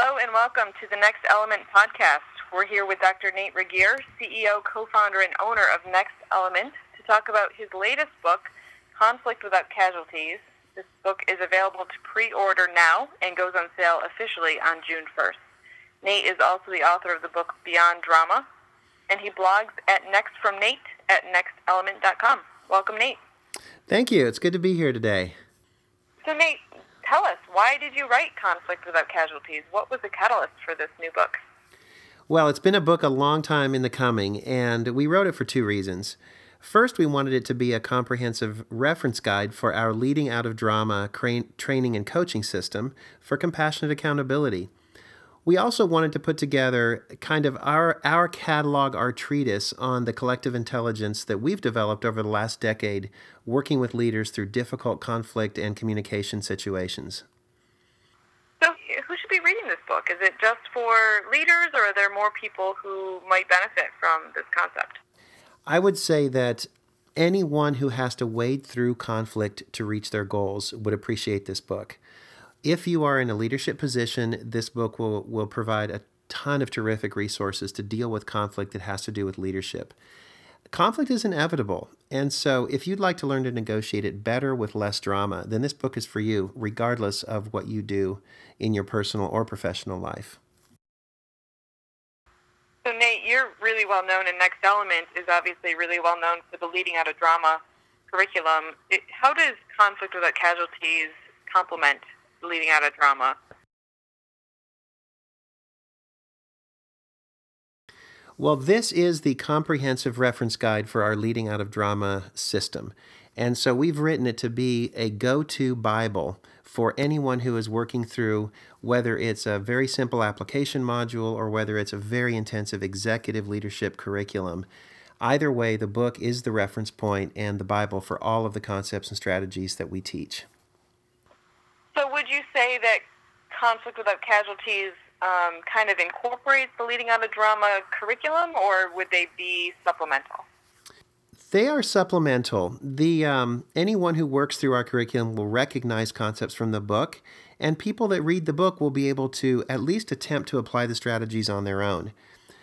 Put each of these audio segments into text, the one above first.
Hello and welcome to the Next Element podcast. We're here with Dr. Nate Regier, CEO, co-founder, and owner of Next Element, to talk about his latest book, Conflict Without Casualties. This book is available to pre-order now and goes on sale officially on June 1st. Nate is also the author of the book Beyond Drama, and he blogs at nextfromnate at nextelement.com. Welcome, Nate. Thank you. It's good to be here today. So, Nate, tell us, why did you write Conflict Without Casualties? What was the catalyst for this new book? Well, it's been a book a long time in the coming, and we wrote it for two reasons. First, we wanted it to be a comprehensive reference guide for our leading out of drama training and coaching system for compassionate accountability. We also wanted to put together kind of our, our catalog, our treatise on the collective intelligence that we've developed over the last decade working with leaders through difficult conflict and communication situations. So, who should be reading this book? Is it just for leaders, or are there more people who might benefit from this concept? I would say that anyone who has to wade through conflict to reach their goals would appreciate this book. If you are in a leadership position, this book will, will provide a ton of terrific resources to deal with conflict that has to do with leadership. Conflict is inevitable, and so if you'd like to learn to negotiate it better with less drama, then this book is for you, regardless of what you do in your personal or professional life. So, Nate, you're really well known, and Next Element is obviously really well known for the Leading Out of Drama curriculum. It, how does Conflict Without Casualties complement leading out of drama. Well, this is the comprehensive reference guide for our leading out of drama system. And so we've written it to be a go to Bible for anyone who is working through whether it's a very simple application module or whether it's a very intensive executive leadership curriculum. Either way, the book is the reference point and the Bible for all of the concepts and strategies that we teach. You say that Conflict Without Casualties um, kind of incorporates the Leading Out of Drama curriculum, or would they be supplemental? They are supplemental. The um, anyone who works through our curriculum will recognize concepts from the book, and people that read the book will be able to at least attempt to apply the strategies on their own.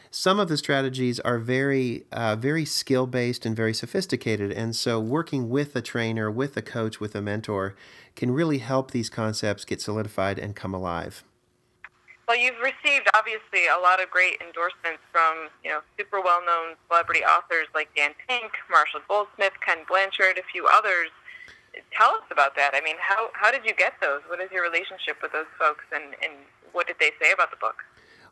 Some of the strategies are very, uh, very skill based and very sophisticated, and so working with a trainer, with a coach, with a mentor can really help these concepts get solidified and come alive. Well, you've received obviously a lot of great endorsements from you know super well-known celebrity authors like Dan Pink, Marshall Goldsmith, Ken Blanchard, a few others. Tell us about that. I mean, how how did you get those? What is your relationship with those folks, and and what did they say about the book?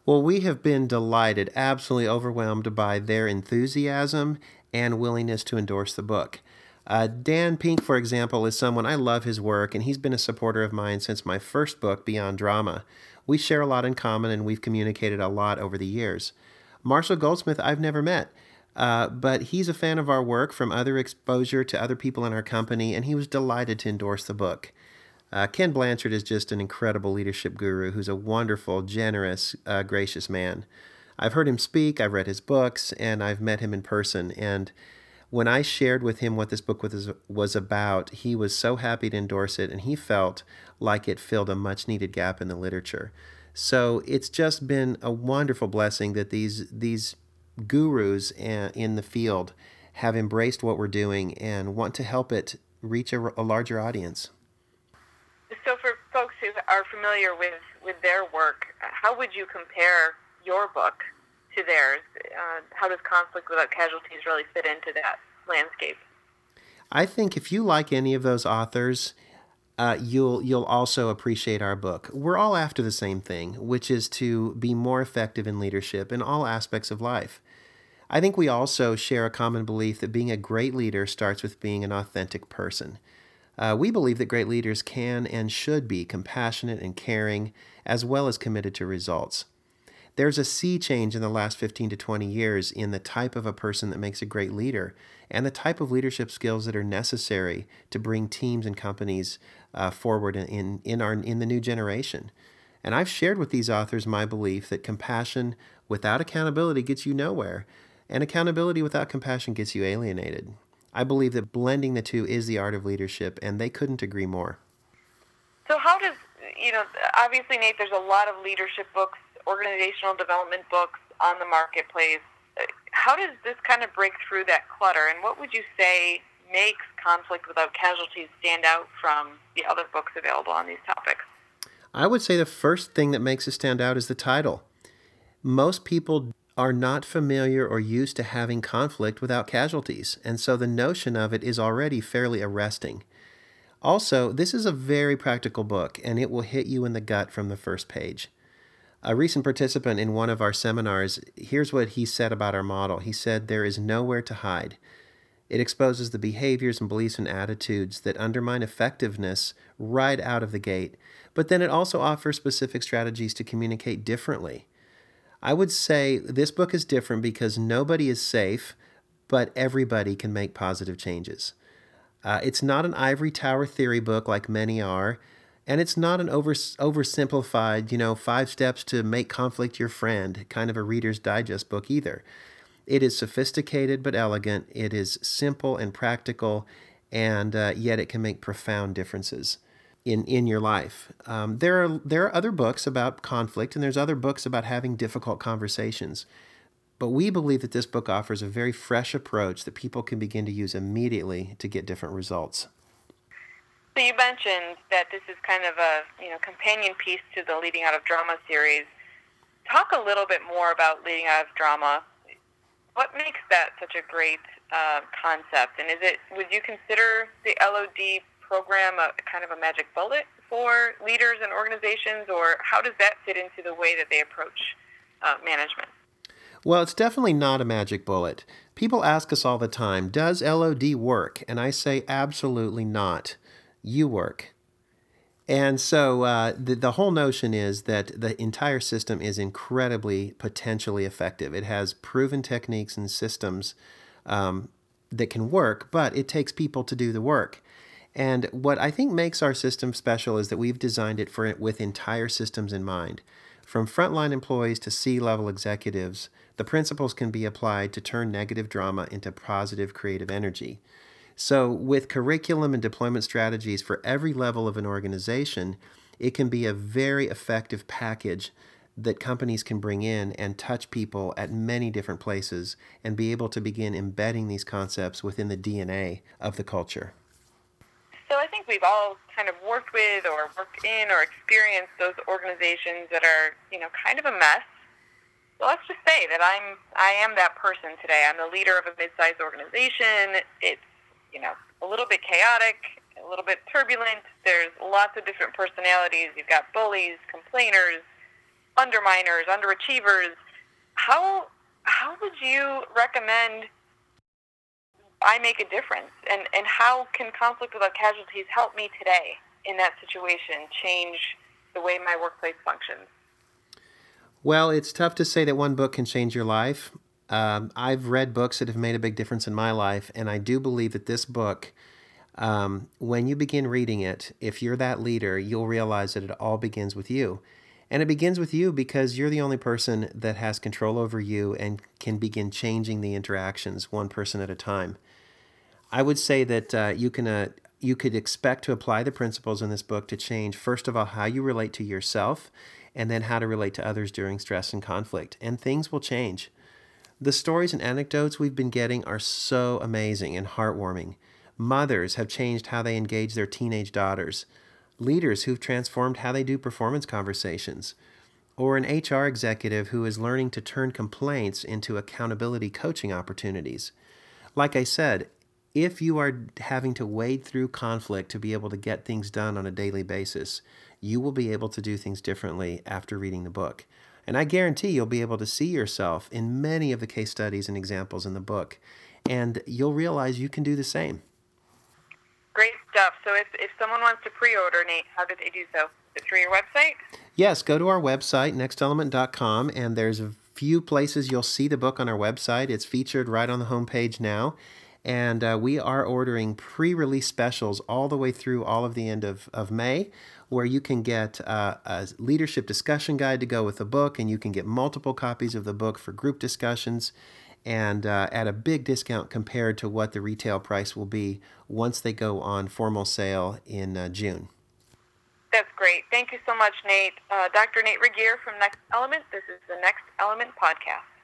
Well, we have been delighted, absolutely overwhelmed by their enthusiasm and willingness to endorse the book. Uh, Dan Pink, for example, is someone I love his work, and he's been a supporter of mine since my first book, Beyond Drama. We share a lot in common, and we've communicated a lot over the years. Marshall Goldsmith, I've never met, uh, but he's a fan of our work from other exposure to other people in our company, and he was delighted to endorse the book. Uh, Ken Blanchard is just an incredible leadership guru who's a wonderful, generous, uh, gracious man. I've heard him speak, I've read his books, and I've met him in person. And when I shared with him what this book was, was about, he was so happy to endorse it, and he felt like it filled a much needed gap in the literature. So it's just been a wonderful blessing that these these gurus uh, in the field have embraced what we're doing and want to help it reach a, a larger audience. So, for folks who are familiar with, with their work, how would you compare your book to theirs? Uh, how does Conflict Without Casualties really fit into that landscape? I think if you like any of those authors, uh, you'll you'll also appreciate our book. We're all after the same thing, which is to be more effective in leadership in all aspects of life. I think we also share a common belief that being a great leader starts with being an authentic person. Uh, we believe that great leaders can and should be compassionate and caring, as well as committed to results. There's a sea change in the last 15 to 20 years in the type of a person that makes a great leader and the type of leadership skills that are necessary to bring teams and companies uh, forward in, in, our, in the new generation. And I've shared with these authors my belief that compassion without accountability gets you nowhere, and accountability without compassion gets you alienated. I believe that blending the two is the art of leadership, and they couldn't agree more. So, how does you know, obviously, Nate, there's a lot of leadership books, organizational development books on the marketplace. How does this kind of break through that clutter? And what would you say makes Conflict Without Casualties stand out from the other books available on these topics? I would say the first thing that makes it stand out is the title. Most people are not familiar or used to having conflict without casualties, and so the notion of it is already fairly arresting. Also, this is a very practical book, and it will hit you in the gut from the first page. A recent participant in one of our seminars, here's what he said about our model. He said, There is nowhere to hide. It exposes the behaviors and beliefs and attitudes that undermine effectiveness right out of the gate, but then it also offers specific strategies to communicate differently. I would say this book is different because nobody is safe, but everybody can make positive changes. Uh, it's not an ivory tower theory book like many are, and it's not an over, oversimplified, you know, five steps to make conflict your friend kind of a Reader's Digest book either. It is sophisticated but elegant. It is simple and practical, and uh, yet it can make profound differences in in your life. Um, there are there are other books about conflict, and there's other books about having difficult conversations. But we believe that this book offers a very fresh approach that people can begin to use immediately to get different results. So you mentioned that this is kind of a you know companion piece to the Leading Out of Drama series. Talk a little bit more about Leading Out of Drama. What makes that such a great uh, concept? And is it would you consider the LOD program a kind of a magic bullet for leaders and organizations, or how does that fit into the way that they approach uh, management? Well, it's definitely not a magic bullet. People ask us all the time, does LOD work? And I say, absolutely not. You work. And so uh, the, the whole notion is that the entire system is incredibly potentially effective. It has proven techniques and systems um, that can work, but it takes people to do the work. And what I think makes our system special is that we've designed it for with entire systems in mind. From frontline employees to C-level executives, the principles can be applied to turn negative drama into positive creative energy. So, with curriculum and deployment strategies for every level of an organization, it can be a very effective package that companies can bring in and touch people at many different places and be able to begin embedding these concepts within the DNA of the culture. Think we've all kind of worked with or worked in or experienced those organizations that are, you know, kind of a mess. So let's just say that I'm I am that person today. I'm the leader of a mid-sized organization. It's, you know, a little bit chaotic, a little bit turbulent. There's lots of different personalities. You've got bullies, complainers, underminers, underachievers. How how would you recommend I make a difference? And, and how can conflict without casualties help me today in that situation change the way my workplace functions? Well, it's tough to say that one book can change your life. Um, I've read books that have made a big difference in my life, and I do believe that this book, um, when you begin reading it, if you're that leader, you'll realize that it all begins with you. And it begins with you because you're the only person that has control over you and can begin changing the interactions one person at a time. I would say that uh, you can uh, you could expect to apply the principles in this book to change first of all how you relate to yourself and then how to relate to others during stress and conflict and things will change. The stories and anecdotes we've been getting are so amazing and heartwarming. Mothers have changed how they engage their teenage daughters. Leaders who've transformed how they do performance conversations. Or an HR executive who is learning to turn complaints into accountability coaching opportunities. Like I said, if you are having to wade through conflict to be able to get things done on a daily basis, you will be able to do things differently after reading the book. And I guarantee you'll be able to see yourself in many of the case studies and examples in the book. And you'll realize you can do the same. Stuff. So if, if someone wants to pre order, Nate, how do they do so? Is it through your website? Yes, go to our website, nextelement.com, and there's a few places you'll see the book on our website. It's featured right on the homepage now. And uh, we are ordering pre release specials all the way through all of the end of, of May, where you can get uh, a leadership discussion guide to go with the book, and you can get multiple copies of the book for group discussions and uh, at a big discount compared to what the retail price will be once they go on formal sale in uh, June. That's great. Thank you so much, Nate. Uh, Dr. Nate Regier from Next Element. This is the Next Element podcast.